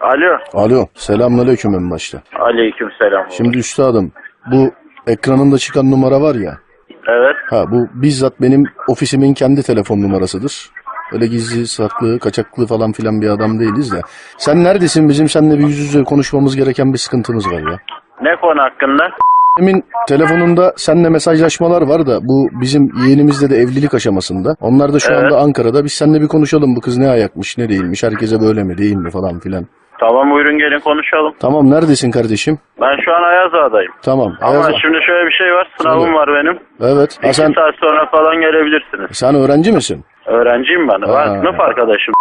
Alo. Alo, selamünaleyküm en başta. Aleyküm selam. Şimdi üstadım, bu ekranında çıkan numara var ya, Evet. ha bu bizzat benim ofisimin kendi telefon numarasıdır. Öyle gizli, saklı, kaçaklı falan filan bir adam değiliz de. Sen neredesin? Bizim seninle bir yüz yüze konuşmamız gereken bir sıkıntımız var ya. Ne konu hakkında? Emin telefonunda seninle mesajlaşmalar var da bu bizim yeğenimizle de evlilik aşamasında. Onlar da şu Evet. anda Ankara'da. Biz seninle bir konuşalım bu kız ne ayakmış ne değilmiş. Herkese böyle mi değil mi falan filan. Tamam buyurun gelin konuşalım. Tamam neredesin kardeşim? Ben şu an Ayazağa'dayım. Tamam. Ama şimdi şöyle bir şey var. Sınavım Söyle. var benim. Evet. Ha, İki sen, saat sonra falan gelebilirsiniz. sen öğrenci misin? Öğrenciyim ben. Ha. Ben sınıf arkadaşım.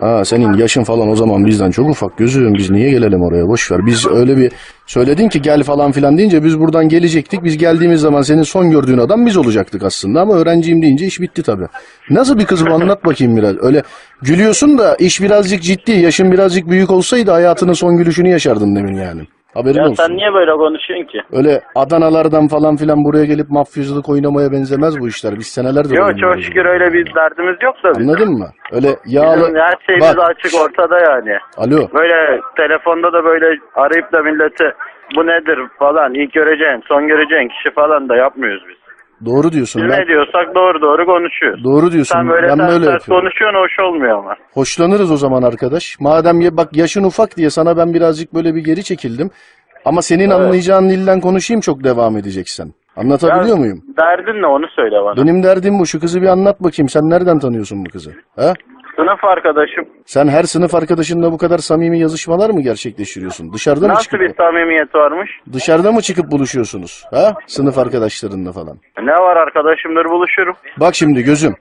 Ha senin yaşın falan o zaman bizden çok ufak gözüm. Biz niye gelelim oraya boş ver. Biz öyle bir söyledin ki gel falan filan deyince biz buradan gelecektik. Biz geldiğimiz zaman senin son gördüğün adam biz olacaktık aslında ama öğrenciyim deyince iş bitti tabii. Nasıl bir kız bu anlat bakayım biraz. Öyle gülüyorsun da iş birazcık ciddi. Yaşın birazcık büyük olsaydı hayatının son gülüşünü yaşardın demin yani. Haberin Ya olsun. sen niye böyle konuşuyorsun ki? Öyle Adanalardan falan filan buraya gelip mafyacılık oynamaya benzemez bu işler. Biz senelerdir Yok oynuyoruz çok şükür öyle bir derdimiz yok da bizim. Anladın mı? Öyle yağlı... Bizim her şeyimiz Bak, açık ortada yani. Alo. Böyle telefonda da böyle arayıp da milleti bu nedir falan ilk göreceğin son göreceğin kişi falan da yapmıyoruz biz. Doğru diyorsun. Biz Ben, ne diyorsak doğru doğru konuşuyoruz. doğru diyorsun. Sen böyle ben ters böyle ters konuşuyorsun hoş olmuyor ama. Hoşlanırız o zaman arkadaş. Madem ya, bak yaşın ufak diye sana ben birazcık böyle bir geri çekildim. Ama senin Evet. anlayacağın dilden konuşayım çok devam edeceksen. Anlatabiliyor Ya, muyum? Derdin ne onu söyle bana. Benim derdim bu. Şu kızı bir anlat bakayım. Sen nereden tanıyorsun bu kızı? Ha? Sınıf arkadaşım Sen her sınıf arkadaşınla bu kadar samimi yazışmalar mı gerçekleştiriyorsun? Dışarıda mı nasıl çıkıp bir samimiyet varmış? dışarıda mı çıkıp buluşuyorsunuz? Ha? Sınıf arkadaşlarınla falan. Ne var arkadaşımdır buluşurum. Bak şimdi gözüm.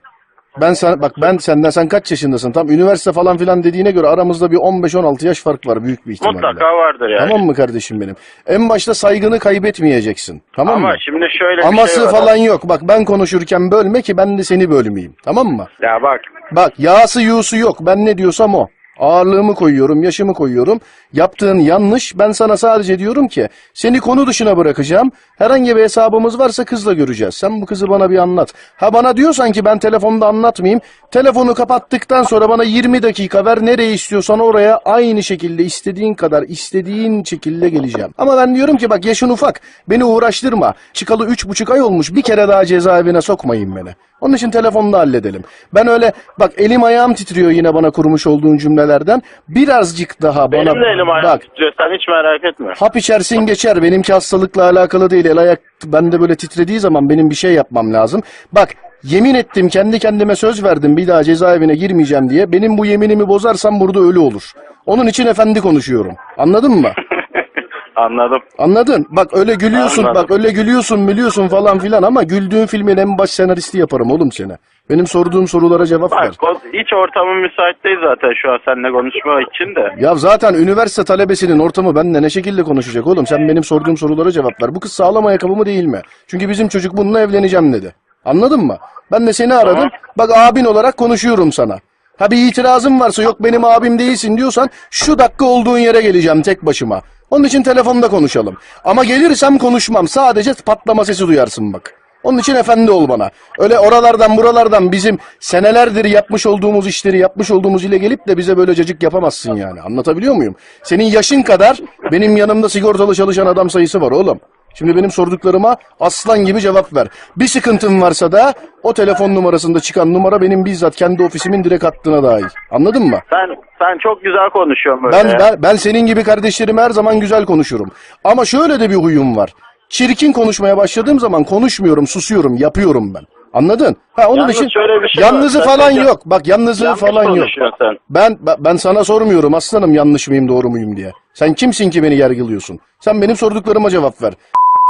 Ben sana bak ben senden sen kaç yaşındasın? Tam üniversite falan filan dediğine göre aramızda bir 15-16 yaş fark var büyük bir ihtimalle. Mutlaka vardır yani. Tamam mı kardeşim benim? En başta saygını kaybetmeyeceksin. Tamam Ama mı? şimdi şöyle Aması bir şey var. falan yok. Bak ben konuşurken bölme ki ben de seni bölmeyeyim. Tamam mı? Ya bak Bak yağsı yuğusu yok. Ben ne diyorsam o. Ağırlığımı koyuyorum, yaşımı koyuyorum. Yaptığın yanlış. Ben sana sadece diyorum ki seni konu dışına bırakacağım. Herhangi bir hesabımız varsa kızla göreceğiz. Sen bu kızı bana bir anlat. Ha bana diyorsan ki ben telefonda anlatmayayım. Telefonu kapattıktan sonra bana 20 dakika ver. Nereye istiyorsan oraya aynı şekilde istediğin kadar istediğin şekilde geleceğim. Ama ben diyorum ki bak yaşın ufak. Beni uğraştırma. Çıkalı üç buçuk ay olmuş. Bir kere daha cezaevine sokmayın beni. Onun için telefonda halledelim. Ben öyle bak elim ayağım titriyor yine bana kurmuş olduğun cümlelerden. Birazcık daha bana benim de elim ayağım bak titriyor sen hiç merak etme. hap içersin geçer. Benimki hastalıkla alakalı değil. El ayak bende böyle titrediği zaman benim bir şey yapmam lazım. Bak yemin ettim kendi kendime söz verdim bir daha cezaevine girmeyeceğim diye. Benim bu yeminimi bozarsam burada ölü olur. Onun için efendi konuşuyorum. Anladın mı? Anladım. Anladın? Bak öyle gülüyorsun, Anladım. bak öyle gülüyorsun, biliyorsun falan filan ama güldüğün filmin en baş senaristi yaparım oğlum seni. Benim sorduğum sorulara cevap ver. Bak o- hiç ortamın müsait değil zaten şu an seninle konuşma için de. Ya zaten üniversite talebesinin ortamı benimle ne şekilde konuşacak oğlum? Sen benim sorduğum sorulara cevap ver. Bu kız sağlam ayakkabı mı değil mi? Çünkü bizim çocuk bununla evleneceğim dedi. Anladın mı? Ben de seni aradım. Bak abin olarak konuşuyorum sana. Ha bir itirazın varsa yok benim abim değilsin diyorsan şu dakika olduğun yere geleceğim tek başıma. Onun için telefonda konuşalım. Ama gelirsem konuşmam. Sadece patlama sesi duyarsın bak. Onun için efendi ol bana. Öyle oralardan buralardan bizim senelerdir yapmış olduğumuz işleri yapmış olduğumuz ile gelip de bize böyle cacık yapamazsın yani. Anlatabiliyor muyum? Senin yaşın kadar benim yanımda sigortalı çalışan adam sayısı var oğlum. Şimdi benim sorduklarıma aslan gibi cevap ver. Bir sıkıntın varsa da o telefon numarasında çıkan numara benim bizzat kendi ofisimin direkt hattına dahil. Anladın mı? Sen sen çok güzel konuşuyorsun böyle. Ben, ben, ben senin gibi kardeşlerime her zaman güzel konuşurum. Ama şöyle de bir huyum var. Çirkin konuşmaya başladığım zaman konuşmuyorum, susuyorum, yapıyorum ben. Anladın? Ha onun Yalnız için şöyle bir şey var. yalnızı Sen falan de- yok. Bak yalnızı falan yok. sen. Ben- ben sana sormuyorum aslanım yanlış mıyım doğru muyum diye. Sen kimsin ki beni yargılıyorsun? Sen benim sorduklarıma cevap ver.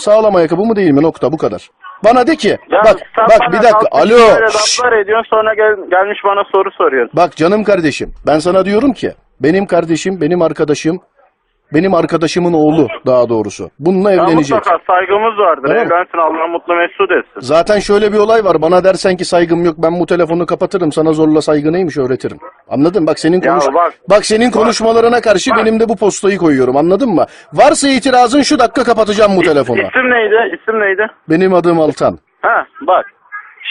Sağlam ayakkabı mı değil mi? Nokta bu kadar. Bana de ki Ya bak sen bak bana bir dakika kalkıp alo. böyle şşş. laflar ediyorsun sonra gel, gelmiş bana soru soruyorsun. Bak canım kardeşim ben sana diyorum ki benim kardeşim benim arkadaşım benim arkadaşımın oğlu daha doğrusu. Bununla Ya evlenecek. mutlaka saygımız vardır. Tamam. Evlensin Allah mutlu mesut etsin. Zaten şöyle bir olay var. Bana dersen ki saygım yok ben bu telefonu kapatırım. Sana zorla saygı neymiş öğretirim. Anladın? Bak senin Ya konuş bak- bak senin konuşmalarına karşı benim de bu postayı koyuyorum. Anladın mı? Varsa itirazın şu dakika kapatacağım bu telefonu. İsim neydi? İsim neydi? Benim adım Altan. Ha bak.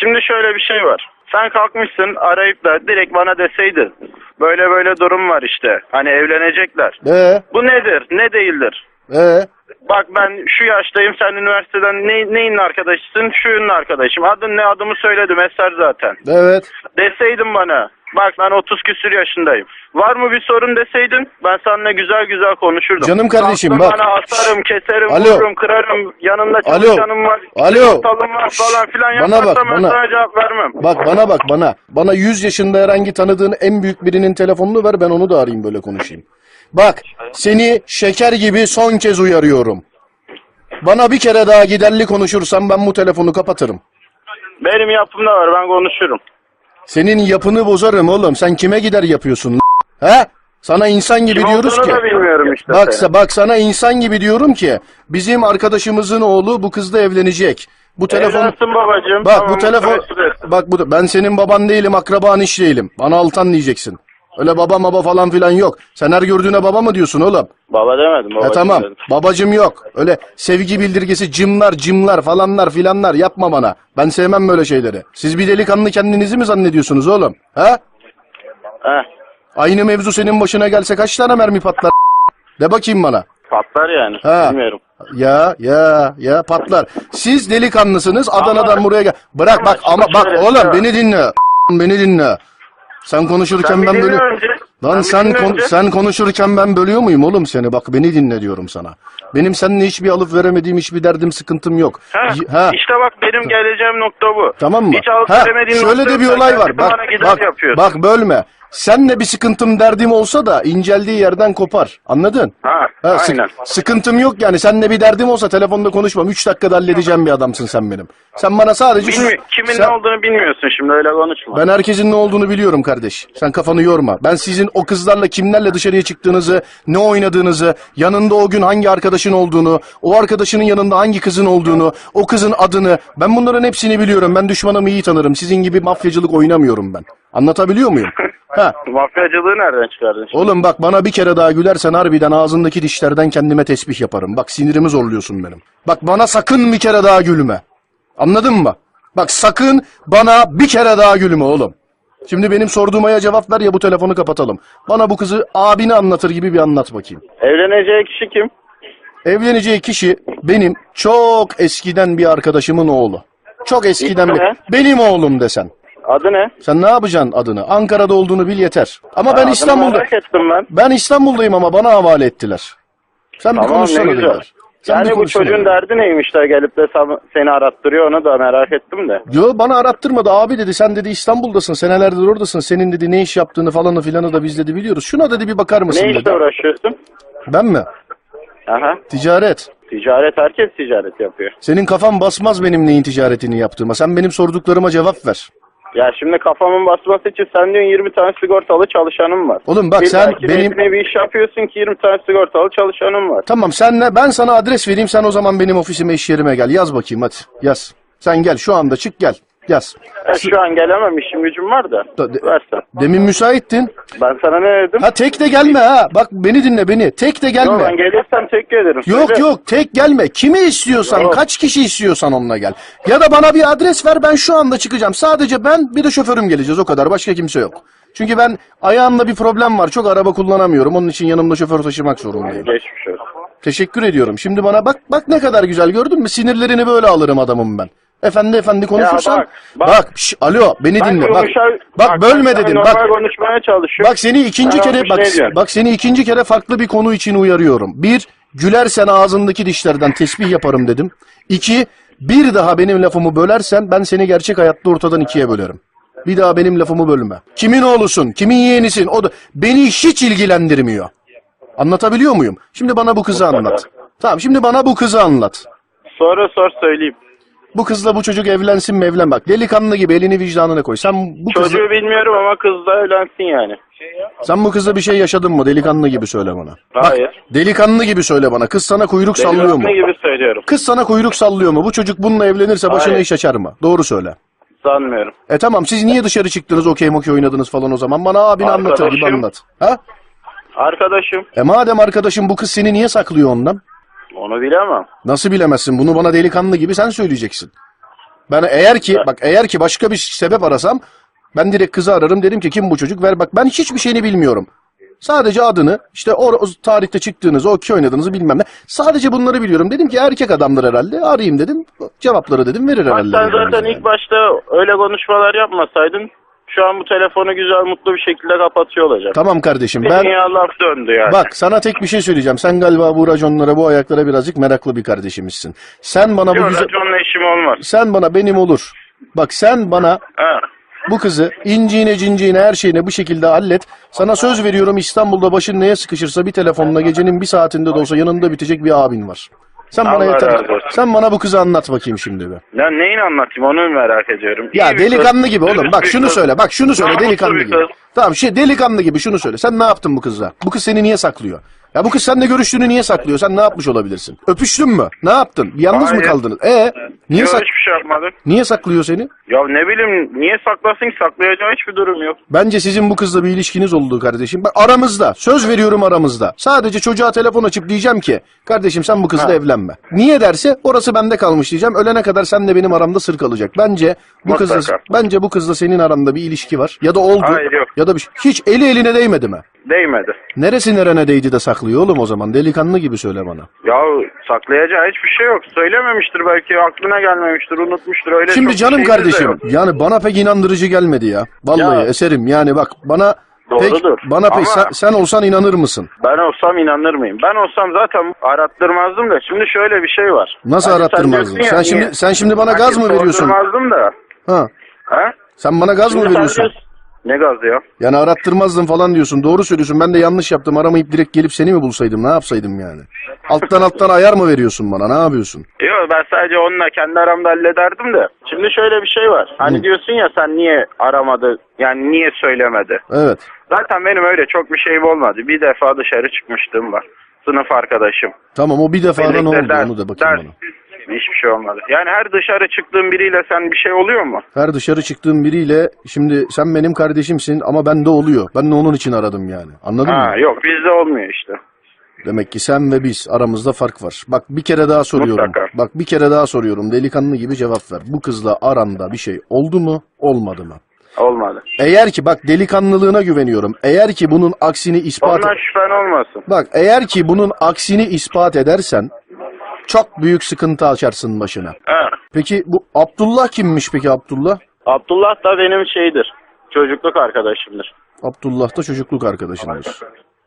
Şimdi şöyle bir şey var. Sen kalkmışsın arayıp da direkt bana deseydin. Böyle böyle durum var işte. Hani evlenecekler. Ee, Bu nedir? Ne değildir? ee, Bak ben şu yaştayım sen üniversiteden ne, neyin arkadaşısın? Şunun arkadaşım. Adın ne adımı söyledi mesaj zaten. evet. Deseydin bana. Bak ben 30 küsür yaşındayım. Var mı bir sorun deseydin ben seninle güzel güzel konuşurdum. Canım kardeşim, Kalktın bak. Bana asarım, keserim, Alo. vururum, kırarım. Yanında Alo. çalışanım var. Alo. sigortalım var falan filan Bana bak, ben bana. sana cevap vermem. Bak bana bak bana. Bana 100 yaşında herhangi tanıdığın en büyük birinin telefonunu ver ben onu da arayayım böyle konuşayım. Bak seni şeker gibi son kez uyarıyorum. Bana bir kere daha giderli konuşursan ben bu telefonu kapatırım. Benim yapımda var ben konuşurum. Senin yapını bozarım oğlum. Sen kime gider yapıyorsun? He? Sana insan gibi Kim diyoruz ki. da bilmiyorum işte. Bak, senin. bak sana insan gibi diyorum ki bizim arkadaşımızın oğlu bu kızla evlenecek. Bu telefon Evlensin babacığım. Bak tamam, bu telefon bak bu ben senin baban değilim, akraban iş değilim. Bana altan diyeceksin. Öyle baba baba falan filan yok. Sen her gördüğüne baba mı diyorsun oğlum? Baba demedim E babacığım tamam. dedim. Babacım yok. Öyle sevgi bildirgesi cımlar cımlar falanlar filanlar yapma bana. Ben sevmem böyle şeyleri. Siz bir delikanlı kendinizi mi zannediyorsunuz oğlum? Ha? Heh, Aynı mevzu senin başına gelse kaç tane mermi patlar? De bakayım bana. patlar yani. Ha. Bilmiyorum. Ya ya ya patlar. Siz delikanlısınız Adana'dan buraya gel. Bırak bak ama bak oğlum beni dinle. Beni dinle. Sen konuşurken Sen ben böyle dinle önce. Lan sen dinle kon- önce. sen konuşurken ben bölüyor muyum oğlum seni? Bak beni dinle diyorum sana. Benim seninle hiçbir alıp veremediğim hiçbir derdim sıkıntım yok. Ha, Y- ha. İşte bak benim geleceğim nokta bu. Tamam mı? Hiç alıp veremediğin şöyle de bir olay Sen var. Bak bana gider bak yapıyorsun. bak bölme. Senle bir sıkıntım derdim olsa da inceldiği yerden kopar. Anladın? Ha, Ha, sık- aynen. sıkıntım yok yani. Seninle bir derdim olsa telefonda konuşmam. Üç dakikada halledeceğim bir adamsın sen benim. Sen bana sadece... Bilmi kimin sen- ne olduğunu bilmiyorsun şimdi öyle konuşma. Ben herkesin ne olduğunu biliyorum kardeş. Sen kafanı yorma. Ben sizin o kızlarla kimlerle dışarıya çıktığınızı, ne oynadığınızı, yanında o gün hangi arkadaşın olduğunu, o arkadaşının yanında hangi kızın olduğunu, o kızın adını, ben bunların hepsini biliyorum. Ben düşmanımı iyi tanırım. Sizin gibi mafyacılık oynamıyorum ben. Anlatabiliyor muyum? Ha. Mafyacılığı nereden çıkardın şimdi? Oğlum bak bana bir kere daha gülersen harbiden ağzındaki dişlerden kendime tesbih yaparım. Bak sinirimi zorluyorsun benim. Bak bana sakın bir kere daha gülme. Anladın mı? Bak sakın bana bir kere daha gülme oğlum. Şimdi benim sorduğuma cevap ver ya bu telefonu kapatalım. Bana bu kızı abini anlatır gibi bir anlat bakayım. Evleneceği kişi kim? Evleneceği kişi benim çok eskiden bir arkadaşımın oğlu. Çok eskiden bir... Benim oğlum desen. Adı ne? Sen ne yapacaksın adını? Ankara'da olduğunu bil yeter. Ama ben Adını İstanbul'da... Merak ettim ben. Ben İstanbul'dayım ama bana havale ettiler. Sen bir Tamam konuşsana ne güzel. dediler. Sen bir yani bu konuşsana çocuğun derdi neymiş de gelip de seni arattırıyor onu da merak ettim de. Yo bana arattırmadı abi dedi sen dedi İstanbul'dasın senelerdir oradasın senin dedi ne iş yaptığını falanı filanı da biz dedi biliyoruz. Şuna dedi bir bakar mısın Ne dedi. işle uğraşıyorsun? Ben mi? Aha. Ticaret. Ticaret herkes ticaret yapıyor. Senin kafan basmaz benim neyin ticaretini yaptığıma. Sen benim sorduklarıma cevap ver. Ya şimdi kafamın basması için sen diyorsun 20 tane sigortalı çalışanım var. Oğlum bak Bir sen benim... niyetine bir iş yapıyorsun ki 20 tane sigortalı çalışanım var. Tamam senle ben sana adres vereyim sen o zaman benim ofisime iş yerime gel. Yaz bakayım hadi yaz. Sen gel şu anda çık gel. Yaz. Ben şu an gelemem işim gücüm var da. Da- de- Versen. Demin müsaittin. Ben sana ne dedim? Ha tek de gelme ha. Bak beni dinle beni. Tek de gelme. Yok ben gelirsem tek gelirim. Yok Söyle. yok tek gelme. Kimi istiyorsan, Yok. kaç kişi istiyorsan onunla gel. Ya da bana bir adres ver ben şu anda çıkacağım. Sadece ben bir de şoförüm geleceğiz o kadar. Başka kimse yok. Çünkü ben ayağımda bir problem var. Çok araba kullanamıyorum. Onun için yanımda şoför taşımak zorundayım. Geçmiş olsun. Teşekkür ediyorum. Şimdi bana bak bak ne kadar güzel gördün mü? Sinirlerini böyle alırım adamım ben. Efendi efendi konuşursan. bak, bak. şş, alo beni Ben dinle. Bak. konuşa- Bak bölme ben dedim. normal Bak. konuşmaya çalışıyorum. Bak seni ikinci Sen kere olmuş bak ne bak seni ikinci kere farklı bir konu için uyarıyorum. Bir, gülersen ağzındaki dişlerden tesbih yaparım dedim. İki, bir daha benim lafımı bölersen ben seni gerçek hayatta ortadan ikiye bölerim. Bir daha benim lafımı bölme. Kimin oğlusun, kimin yeğenisin o da beni hiç ilgilendirmiyor. Anlatabiliyor muyum? Şimdi bana bu kızı anlat. Tamam şimdi bana bu kızı anlat. Sonra sor söyleyeyim. Bu kızla bu çocuk evlensin mi evlen bak. Delikanlı gibi elini vicdanına koy. Sen bu kızla, Çocuğu bilmiyorum ama kız da evlensin yani. sen bu kızla bir şey yaşadın mı? Delikanlı gibi söyle bana. Hayır. Bak delikanlı gibi söyle bana. Kız sana kuyruk sallıyor mu? Ne gibi söylüyorum. Kız sana kuyruk sallıyor mu? Bu çocuk bununla evlenirse başına Hayır. iş açar mı? Doğru söyle. Sanmıyorum. E tamam siz niye dışarı çıktınız okey mokey oynadınız falan o zaman? Bana abini anlatır gibi Arkadaşım. anlat. Ha? Arkadaşım. E madem arkadaşım bu kız seni niye saklıyor ondan? Onu bilemem. Nasıl bilemezsin? Bunu bana delikanlı gibi sen söyleyeceksin. Ben eğer ki bak eğer ki başka bir sebep arasam Ben direkt kızı ararım derim ki kim bu çocuk ver bak ben hiçbir şeyini bilmiyorum. Sadece adını işte o, o tarihte çıktığınızı, o okey oynadığınızı bilmem ne. Sadece bunları biliyorum. Dedim ki erkek adamdır herhalde. Arayayım dedim. Cevapları dedim verir herhalde. sen dedim zaten yani. ilk başta öyle konuşmalar yapmasaydın şu an bu telefonu güzel mutlu bir şekilde kapatıyor olacak. Tamam kardeşim ben Dünya laf döndü yani. bak sana tek bir şey söyleyeceğim. Sen galiba bu raconlara bu ayaklara birazcık meraklı bir kardeşimizsin. Sen bana bu Yok güzel raconla işim olmaz. sen bana benim olur. Bak sen bana Ha. bu kızı inciğine cinciğine her şeyine bu şekilde hallet. Sana söz veriyorum İstanbul'da başın neye sıkışırsa bir telefonla gecenin bir saatinde de olsa yanında bitecek bir abin var. Sen bana yeter. razı olsun. Sen bana bu kızı anlat bakayım şimdi bir. Ya neyini anlatayım onu merak ediyorum. Ya İyi bir delikanlı kız, gibi oğlum. dürüst Bak bir şunu kız, söyle. Bak şunu söyle namuslu delikanlı bir gibi. kız. Tamam şey delikanlı gibi şunu söyle. Sen ne yaptın bu kızla? Bu kız seni niye saklıyor? Ya bu kız seninle görüştüğünü niye saklıyor? Sen ne yapmış olabilirsin? Öpüştün mü? Ne yaptın? Yalnız mı Hayır. kaldınız? E niye Yok sak hiçbir şey yapmadım. niye saklıyor seni? Ya ne bileyim niye saklasın ki saklayacağı hiçbir durum yok. Bence sizin bu kızla bir ilişkiniz oldu kardeşim. Bak aramızda. Söz veriyorum aramızda. Sadece çocuğa telefon açıp diyeceğim ki kardeşim sen bu kızla Ha. evlenme. Niye derse orası bende kalmış diyeceğim. Ölene kadar senle benim aramda sır kalacak. Bence bu kızla bence bu kızla senin aranda bir ilişki var. Ya da oldu. Hayır, yok. Ya da bir şey. Hiç eli eline değmedi mi? Değmedi. Neresi nerene değdi de saklıyor oğlum o zaman? Delikanlı gibi söyle bana. Ya saklayacağı hiçbir şey yok. Söylememiştir belki aklına gelmemiştir unutmuştur öyle Şimdi çok canım şeyimiz de kardeşim yok. yani bana pek inandırıcı gelmedi ya. Vallahi Ya. eserim yani bak bana pek Doğrudur. bana pek Ama- sen, sen olsan inanır mısın? Ben olsam inanır mıyım? Ben olsam zaten arattırmazdım da şimdi şöyle bir şey var. Nasıl Hani arattırmazdın? diyorsun Sen ya, şimdi niye? sen şimdi bana Hani gaz mı veriyorsun? sordurmazdım da. Ha? Ha? Sen bana gaz mı Şimdi sen veriyorsun? diyorsun- Ne gazı ya? Yani arattırmazdın falan diyorsun. Doğru söylüyorsun. Ben de yanlış yaptım. Aramayıp direkt gelip seni mi bulsaydım? Ne yapsaydım yani? Alttan alttan ayar mı veriyorsun bana? Ne yapıyorsun? Yok ben sadece onunla kendi aramda hallederdim de. Şimdi şöyle bir şey var. Hani Hı. diyorsun ya sen niye aramadı? Yani niye söylemedi? Evet. Zaten benim öyle çok bir şeyim olmadı. Bir defa dışarı çıkmıştım var. Sınıf arkadaşım. Tamam o bir defa ne Birlikte oldu ders- onu da bakayım ders- bana. Hiçbir şey olmadı. Yani her dışarı çıktığın biriyle sen bir şey oluyor mu? Her dışarı çıktığım biriyle şimdi sen benim kardeşimsin ama bende oluyor. Ben de onun için aradım yani. Anladın Ha, mı? yok bizde olmuyor işte. Demek ki sen ve biz aramızda fark var. Bak bir kere daha soruyorum. Mutlaka. Bak bir kere daha soruyorum. Delikanlı gibi cevap ver. Bu kızla aranda bir şey oldu mu, olmadı mı? Olmadı. Eğer ki bak delikanlılığına güveniyorum. Eğer ki bunun aksini ispat Ondan şüphen olmasın. Bak eğer ki bunun aksini ispat edersen çok büyük sıkıntı açarsın başına. Ha. Peki bu Abdullah kimmiş peki Abdullah? Abdullah da benim şeydir. Çocukluk arkadaşımdır. Abdullah da çocukluk arkadaşındır.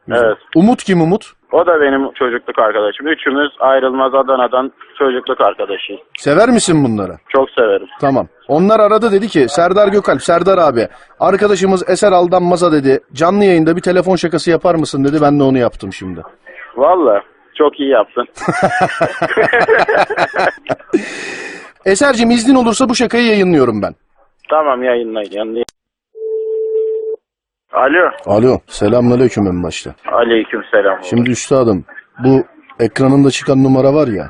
Güzel. Evet. Umut kim Umut? O da benim çocukluk arkadaşım. Üçümüz ayrılmaz Adana'dan çocukluk arkadaşıyız. Sever misin bunları? Çok severim. Tamam. Onlar aradı dedi ki Serdar Gökalp, Serdar abi arkadaşımız Eser Aldanmaz'a dedi. Canlı yayında bir telefon şakası yapar mısın dedi. Ben de onu yaptım şimdi. Valla çok iyi yaptın. Eser'cim iznin olursa bu şakayı yayınlıyorum ben. tamam yayınlayın. yayınlayın. Alo. Alo. Selamünaleyküm en başta. Aleyküm selam. Şimdi üstadım bu ekranında çıkan numara var ya.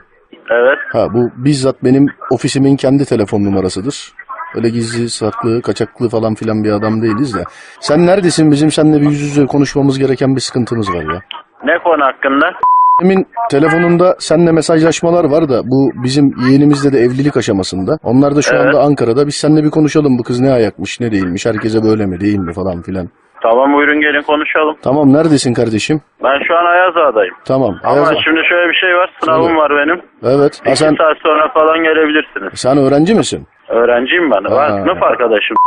Evet. Ha bu bizzat benim ofisimin kendi telefon numarasıdır. Öyle gizli, saklı, kaçaklı falan filan bir adam değiliz de. Sen neredesin? Bizim seninle bir yüz yüze konuşmamız gereken bir sıkıntımız var ya. Ne konu hakkında? Emin telefonunda seninle mesajlaşmalar var da bu bizim yeğenimizde de evlilik aşamasında. Onlar da şu Evet. anda Ankara'da. Biz seninle bir konuşalım bu kız ne ayakmış ne değilmiş. Herkese böyle mi değil mi falan filan. Tamam buyurun gelin konuşalım. Tamam neredesin kardeşim? Ben şu an Ayazağa'dayım. Tamam. Ama şimdi şöyle bir şey var. Sınavım Söyle. var benim. Evet. Ha, İki sen, saat sonra falan gelebilirsiniz. sen öğrenci misin? Öğrenciyim ben. Ha. Ben sınıf arkadaşım.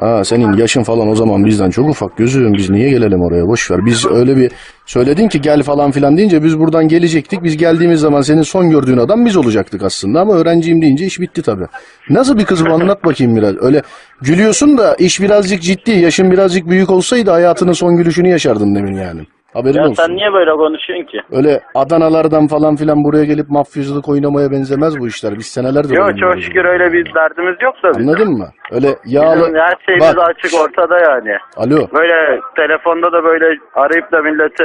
Ha senin yaşın falan o zaman bizden çok ufak gözüm. Biz niye gelelim oraya boş ver. Biz öyle bir söyledin ki gel falan filan deyince biz buradan gelecektik. Biz geldiğimiz zaman senin son gördüğün adam biz olacaktık aslında ama öğrenciyim deyince iş bitti tabii. Nasıl bir kız bu anlat bakayım biraz. Öyle gülüyorsun da iş birazcık ciddi. Yaşın birazcık büyük olsaydı hayatının son gülüşünü yaşardın demin yani. Haberin Ya olsun. sen niye böyle konuşuyorsun ki? Öyle Adanalardan falan filan buraya gelip mafyacılık oynamaya benzemez bu işler. Biz senelerdir Yok çok şükür öyle bir derdimiz yok da bizim. Anladın mı? Öyle yağlı... Bizim her şeyimiz Bak, açık ortada yani. alo. Böyle telefonda da böyle arayıp da milleti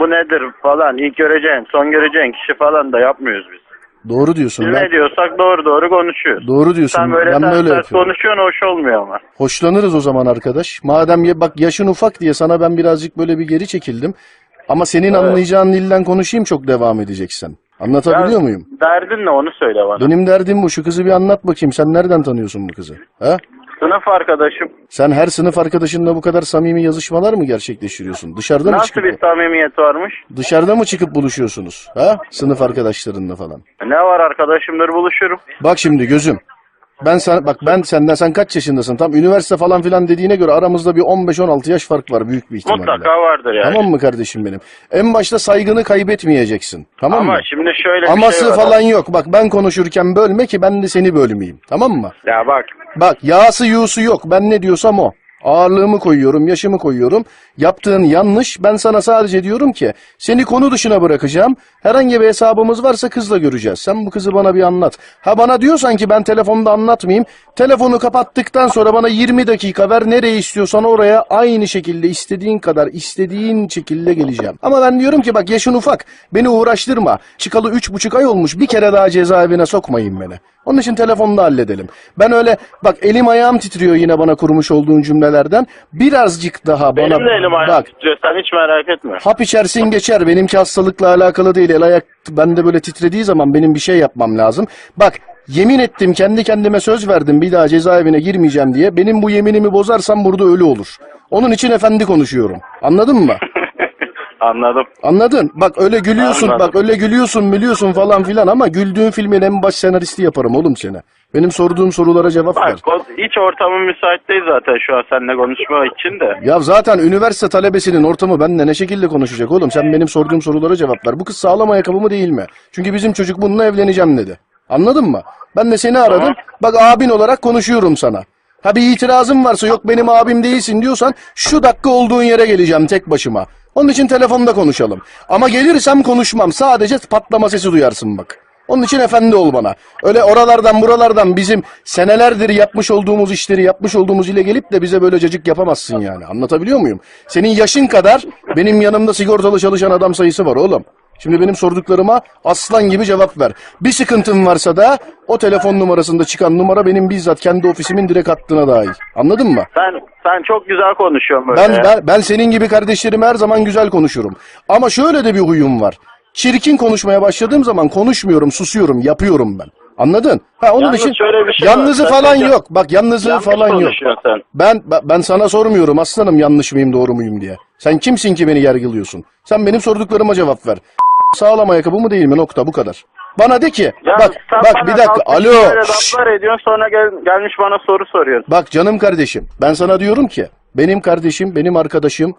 bu nedir falan ilk göreceğin son göreceğin kişi falan da yapmıyoruz biz. Doğru diyorsun. Biz Ben, ne diyorsak doğru doğru konuşuyoruz. doğru diyorsun. Sen böyle ben ters böyle ters yapıyorum. konuşuyorsun hoş olmuyor ama. Hoşlanırız o zaman arkadaş. Madem ya bak yaşın ufak diye sana ben birazcık böyle bir geri çekildim. Ama senin anlayacağın dilden konuşayım çok devam edeceksen. Anlatabiliyor Ya, muyum? Derdin ne onu söyle bana. Benim derdim bu. Şu kızı bir anlat bakayım. Sen nereden tanıyorsun bu kızı? Ha? Sınıf arkadaşım. Sen her sınıf arkadaşınla bu kadar samimi yazışmalar mı gerçekleştiriyorsun? Dışarıda mı Nasıl çıkıp bir samimiyet varmış? dışarıda mı çıkıp buluşuyorsunuz? Ha? Sınıf arkadaşlarınla falan. Ne var arkadaşımdır buluşurum. Bak şimdi gözüm. Ben sen bak ben senden sen kaç yaşındasın? Tam üniversite falan filan dediğine göre aramızda bir 15-16 yaş fark var büyük bir ihtimalle. Mutlaka vardır yani. Tamam mı kardeşim benim? En başta saygını kaybetmeyeceksin. Tamam Ama mı? şimdi şöyle bir Aması şey var. falan yok. Bak ben konuşurken bölme ki ben de seni bölmeyeyim. Tamam mı? Ya bak Bak yağsı yuğusu yok. Ben ne diyorsam o. Ağırlığımı koyuyorum, yaşımı koyuyorum. Yaptığın yanlış. Ben sana sadece diyorum ki seni konu dışına bırakacağım. Herhangi bir hesabımız varsa kızla göreceğiz. Sen bu kızı bana bir anlat. Ha bana diyorsan ki ben telefonda anlatmayayım. Telefonu kapattıktan sonra bana 20 dakika ver. Nereye istiyorsan oraya aynı şekilde istediğin kadar istediğin şekilde geleceğim. Ama ben diyorum ki bak yaşın ufak. Beni uğraştırma. Çıkalı üç buçuk ay olmuş. Bir kere daha cezaevine sokmayın beni. Onun için telefonda halledelim. Ben öyle bak elim ayağım titriyor yine bana kurmuş olduğun cümlelerden. Birazcık daha bana benim de elim ayağım titriyor sen hiç merak etme. hap içersin geçer. Benimki hastalıkla alakalı değil. El ayak bende böyle titrediği zaman benim bir şey yapmam lazım. Bak yemin ettim kendi kendime söz verdim bir daha cezaevine girmeyeceğim diye. Benim bu yeminimi bozarsam burada ölü olur. Onun için efendi konuşuyorum. Anladın mı? Anladım. Anladın? Bak öyle gülüyorsun, Anladım. bak öyle gülüyorsun, biliyorsun falan filan ama güldüğün filmin en baş senaristi yaparım oğlum seni. Benim sorduğum sorulara cevap ver. Bak o- hiç ortamın müsait değil zaten şu an seninle konuşma için de. Ya zaten üniversite talebesinin ortamı benimle ne şekilde konuşacak oğlum? Sen benim sorduğum sorulara cevap ver. Bu kız sağlam ayakkabı mı değil mi? Çünkü bizim çocuk bununla evleneceğim dedi. Anladın mı? Ben de seni aradım. Bak abin olarak konuşuyorum sana. Ha bir itirazın varsa yok benim abim değilsin diyorsan şu dakika olduğun yere geleceğim tek başıma. Onun için telefonda konuşalım. Ama gelirsem konuşmam. Sadece patlama sesi duyarsın bak. Onun için efendi ol bana. Öyle oralardan buralardan bizim senelerdir yapmış olduğumuz işleri yapmış olduğumuz ile gelip de bize böyle cacık yapamazsın yani. Anlatabiliyor muyum? Senin yaşın kadar benim yanımda sigortalı çalışan adam sayısı var oğlum. Şimdi benim sorduklarıma aslan gibi cevap ver. Bir sıkıntın varsa da o telefon numarasında çıkan numara benim bizzat kendi ofisimin direkt hattına dahil. Anladın mı? Sen sen çok güzel konuşuyorsun böyle. Ben, ben, ben senin gibi kardeşlerime her zaman güzel konuşurum. Ama şöyle de bir huyum var. Çirkin konuşmaya başladığım zaman konuşmuyorum, susuyorum, yapıyorum ben. Anladın? Ha onun Yalnız için şöyle bir şey yalnızı var. Falan yok. Bak yalnızı Yanlış falan yok. sen. Ben ben- ben sana sormuyorum aslanım yanlış mıyım doğru muyum diye. Sen kimsin ki beni yargılıyorsun? Sen benim sorduklarıma cevap ver. Sağlam ayakkabı mı değil mi? Nokta bu kadar. Bana de ki Ya bak sen bak bana bir dakika alo. Böyle şşş. laflar ediyorsun sonra gel, gelmiş bana soru soruyorsun. Bak canım kardeşim ben sana diyorum ki benim kardeşim benim arkadaşım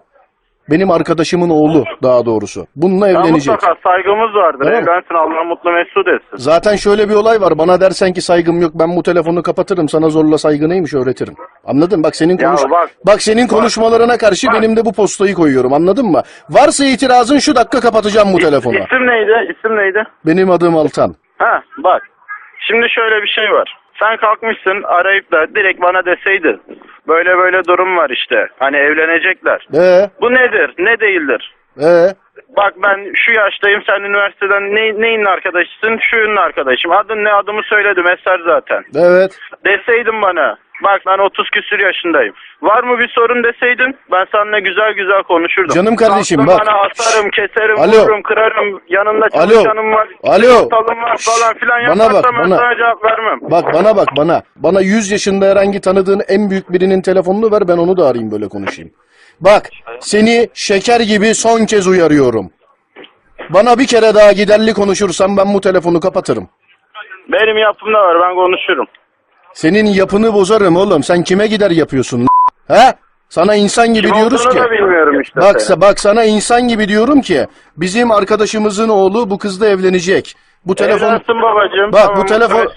benim arkadaşımın oğlu daha doğrusu. Bununla Ya evlenecek. mutlaka saygımız vardır. Tamam. Evlensin Allah mutlu mesut etsin. Zaten şöyle bir olay var. Bana dersen ki saygım yok ben bu telefonu kapatırım. Sana zorla saygı neymiş öğretirim. Anladın? Bak senin konuş bak- bak senin konuşmalarına karşı benim de bu postayı koyuyorum. Anladın mı? Varsa itirazın şu dakika kapatacağım bu telefonu. İsim neydi? İsim neydi? Benim adım Altan. Ha bak. Şimdi şöyle bir şey var. Sen kalkmışsın arayıp da direkt bana deseydin. Böyle böyle durum var işte. Hani evlenecekler. Ee, Bu nedir? Ne değildir? ee, Bak ben şu yaştayım sen üniversiteden ne, neyin arkadaşısın? Şuyun arkadaşım. Adın ne adımı söyledim eser zaten. evet. Deseydin bana. Bak ben 30 küsür yaşındayım. Var mı bir sorun deseydin ben seninle güzel güzel konuşurdum. Canım kardeşim, Kalktım bak. Bana asarım, keserim, Alo. vururum, kırarım. Yanında Alo. çalışanım var. Alo. sigortalım var falan filan Bana bak, ben bana. sana cevap vermem. Bak bana bak bana. Bana 100 yaşında herhangi tanıdığın en büyük birinin telefonunu ver ben onu da arayayım böyle konuşayım. Bak seni şeker gibi son kez uyarıyorum. Bana bir kere daha giderli konuşursan ben bu telefonu kapatırım. Benim yapımda var ben konuşurum. Senin yapını bozarım oğlum. Sen kime gider yapıyorsun? He? Sana insan gibi Kim diyoruz ki. da bilmiyorum işte. Bak, senin. bak sana insan gibi diyorum ki bizim arkadaşımızın oğlu bu kızla evlenecek. Bu telefon Evlensin babacığım. Bak tamam, bu telefon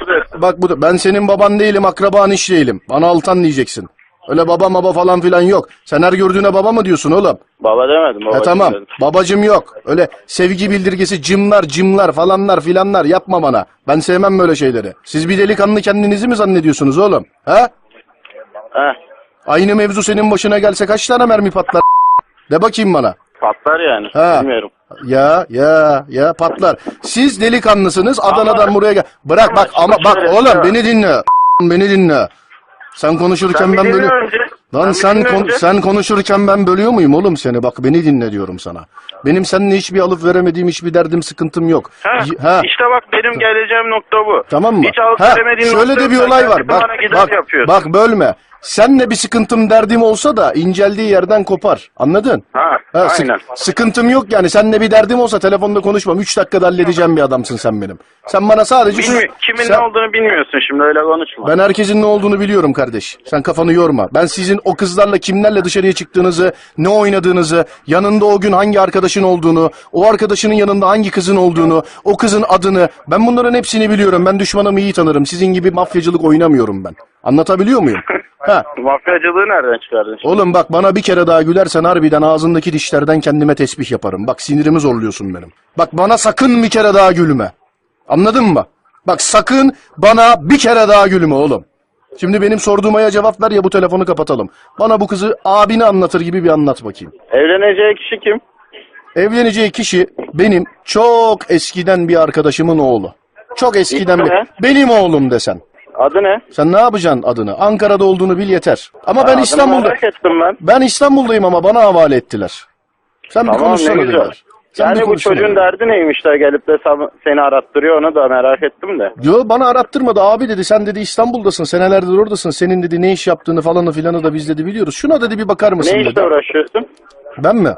bak bu ben senin baban değilim, akraban iş değilim. Bana Altan diyeceksin. Öyle baba baba falan filan yok. Sen her gördüğüne baba mı diyorsun oğlum? Baba demedim. E babacığım tamam. dedim. Babacım yok. Öyle sevgi bildirgesi cımlar cımlar falanlar filanlar yapma bana. Ben sevmem böyle şeyleri. Siz bir delikanlı kendinizi mi zannediyorsunuz oğlum? Ha? Heh, Aynı mevzu senin başına gelse kaç tane mermi patlar? De bakayım bana. patlar yani. Ha. Bilmiyorum. Ya ya ya patlar. Siz delikanlısınız Adana'dan buraya gel. Bırak bak ama bak oğlum şey beni dinle. Beni dinle. Sen konuşurken Sen ben bir böyle dinle önce. Lan sen dinle kon- önce. sen konuşurken ben bölüyor muyum oğlum seni? Bak beni dinle diyorum sana. Benim seninle hiçbir alıp veremediğim hiçbir derdim sıkıntım yok. Ha, Y- ha. İşte bak benim geleceğim nokta bu. Tamam mı? Hiç alıp Ha, veremediğin şöyle nokta de bir yok. olay Sen var. Bak bana gider bak yapıyorsun. bak bölme. Senle bir sıkıntım derdim olsa da inceldiği yerden kopar. Anladın? Ha, Ha, sık- aynen. sıkıntım yok yani. Seninle bir derdim olsa telefonda konuşmam. Üç dakikada halledeceğim bir adamsın sen benim. Sen bana sadece... şu- Bilmi- kimin sen- ne olduğunu bilmiyorsun şimdi öyle konuşma. Ben herkesin ne olduğunu biliyorum kardeş. Sen kafanı yorma. Ben sizin o kızlarla kimlerle dışarıya çıktığınızı, ne oynadığınızı, yanında o gün hangi arkadaşın olduğunu, o arkadaşının yanında hangi kızın olduğunu, o kızın adını, ben bunların hepsini biliyorum. Ben düşmanımı iyi tanırım. Sizin gibi mafyacılık oynamıyorum ben. Anlatabiliyor muyum? Ha. Mafyacılığı nereden çıkardın? şimdi? Oğlum bak bana bir kere daha gülersen harbiden ağzındaki dişlerden kendime tesbih yaparım. Bak sinirimi zorluyorsun benim. Bak bana sakın bir kere daha gülme. Anladın mı? Bak sakın bana bir kere daha gülme oğlum. Şimdi benim sorduğuma ya cevap ver ya bu telefonu kapatalım. Bana bu kızı abini anlatır gibi bir anlat bakayım. Evleneceği kişi kim? Evleneceği kişi benim çok eskiden bir arkadaşımın oğlu. Çok eskiden bir... Benim oğlum desen. Adı ne? Sen ne yapacaksın adını? Ankara'da olduğunu bil yeter. Ama ben Adını İstanbul'da... Merak ettim ben. Ben İstanbul'dayım ama bana havale ettiler. Sen bir Tamam konuşsana ne güzel. Sen bir yani bu konuşsana çocuğun derdi neymiş de gelip de seni arattırıyor onu da merak ettim de. Yo bana arattırmadı abi dedi sen dedi İstanbul'dasın senelerdir oradasın senin dedi ne iş yaptığını falanı filanı da biz dedi biliyoruz. Şuna dedi bir bakar mısın Ne dedi. işle uğraşıyorsun? Ben mi?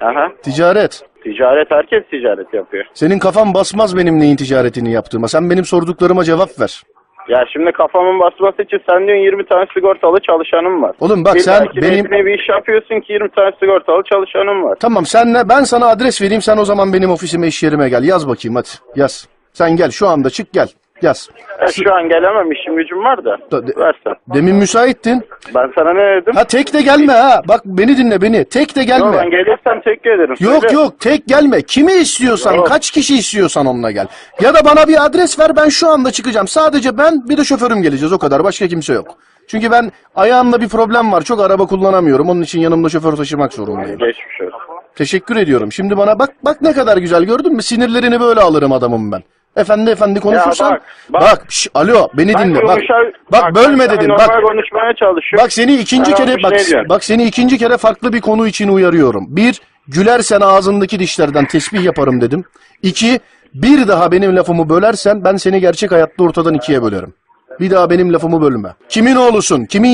Aha. Ticaret. Ticaret herkes ticaret yapıyor. Senin kafan basmaz benim neyin ticaretini yaptığıma. Sen benim sorduklarıma cevap ver. Ya şimdi kafamın basması için sen diyorsun 20 tane sigortalı çalışanım var. Oğlum bak sen benim... niyetine bir iş yapıyorsun ki 20 tane sigortalı çalışanım var. Tamam senle ben sana adres vereyim sen o zaman benim ofisime iş yerime gel. Yaz bakayım hadi yaz. Sen gel şu anda çık gel. Yaz. Ya şu an gelemem işim gücüm var da. Da- de- Versen. Demin müsaittin. Ben sana ne dedim? Ha tek de gelme ha. Bak beni dinle beni. Tek de Yok gelme. ben gelirsem teşekkür ederim. Yok Söyle. yok tek gelme. Kimi istiyorsan, Yok. kaç kişi istiyorsan onunla gel. Ya da bana bir adres ver ben şu anda çıkacağım. Sadece ben bir de şoförüm geleceğiz o kadar. Başka kimse yok. Çünkü ben ayağımda bir problem var. Çok araba kullanamıyorum. Onun için yanımda şoför taşımak zorundayım. Geçmiş olsun. Teşekkür ediyorum. Şimdi bana bak bak ne kadar güzel gördün mü? Sinirlerini böyle alırım adamım ben. Efendi efendi konuşursan. bak, bak, bak. şş, alo beni Ben dinle. Bak, yumuşak- bak ben bölme sana dedim. Normal Bak konuşmaya çalışıyorum. Bak seni ikinci Ben kere olmuş bak ne bak seni ikinci kere farklı bir konu için uyarıyorum. Bir, gülersen ağzındaki dişlerden tesbih yaparım dedim. İki, bir daha benim lafımı bölersen ben seni gerçek hayatta ortadan ikiye bölerim. Bir daha benim lafımı bölme. Kimin oğlusun? Kimin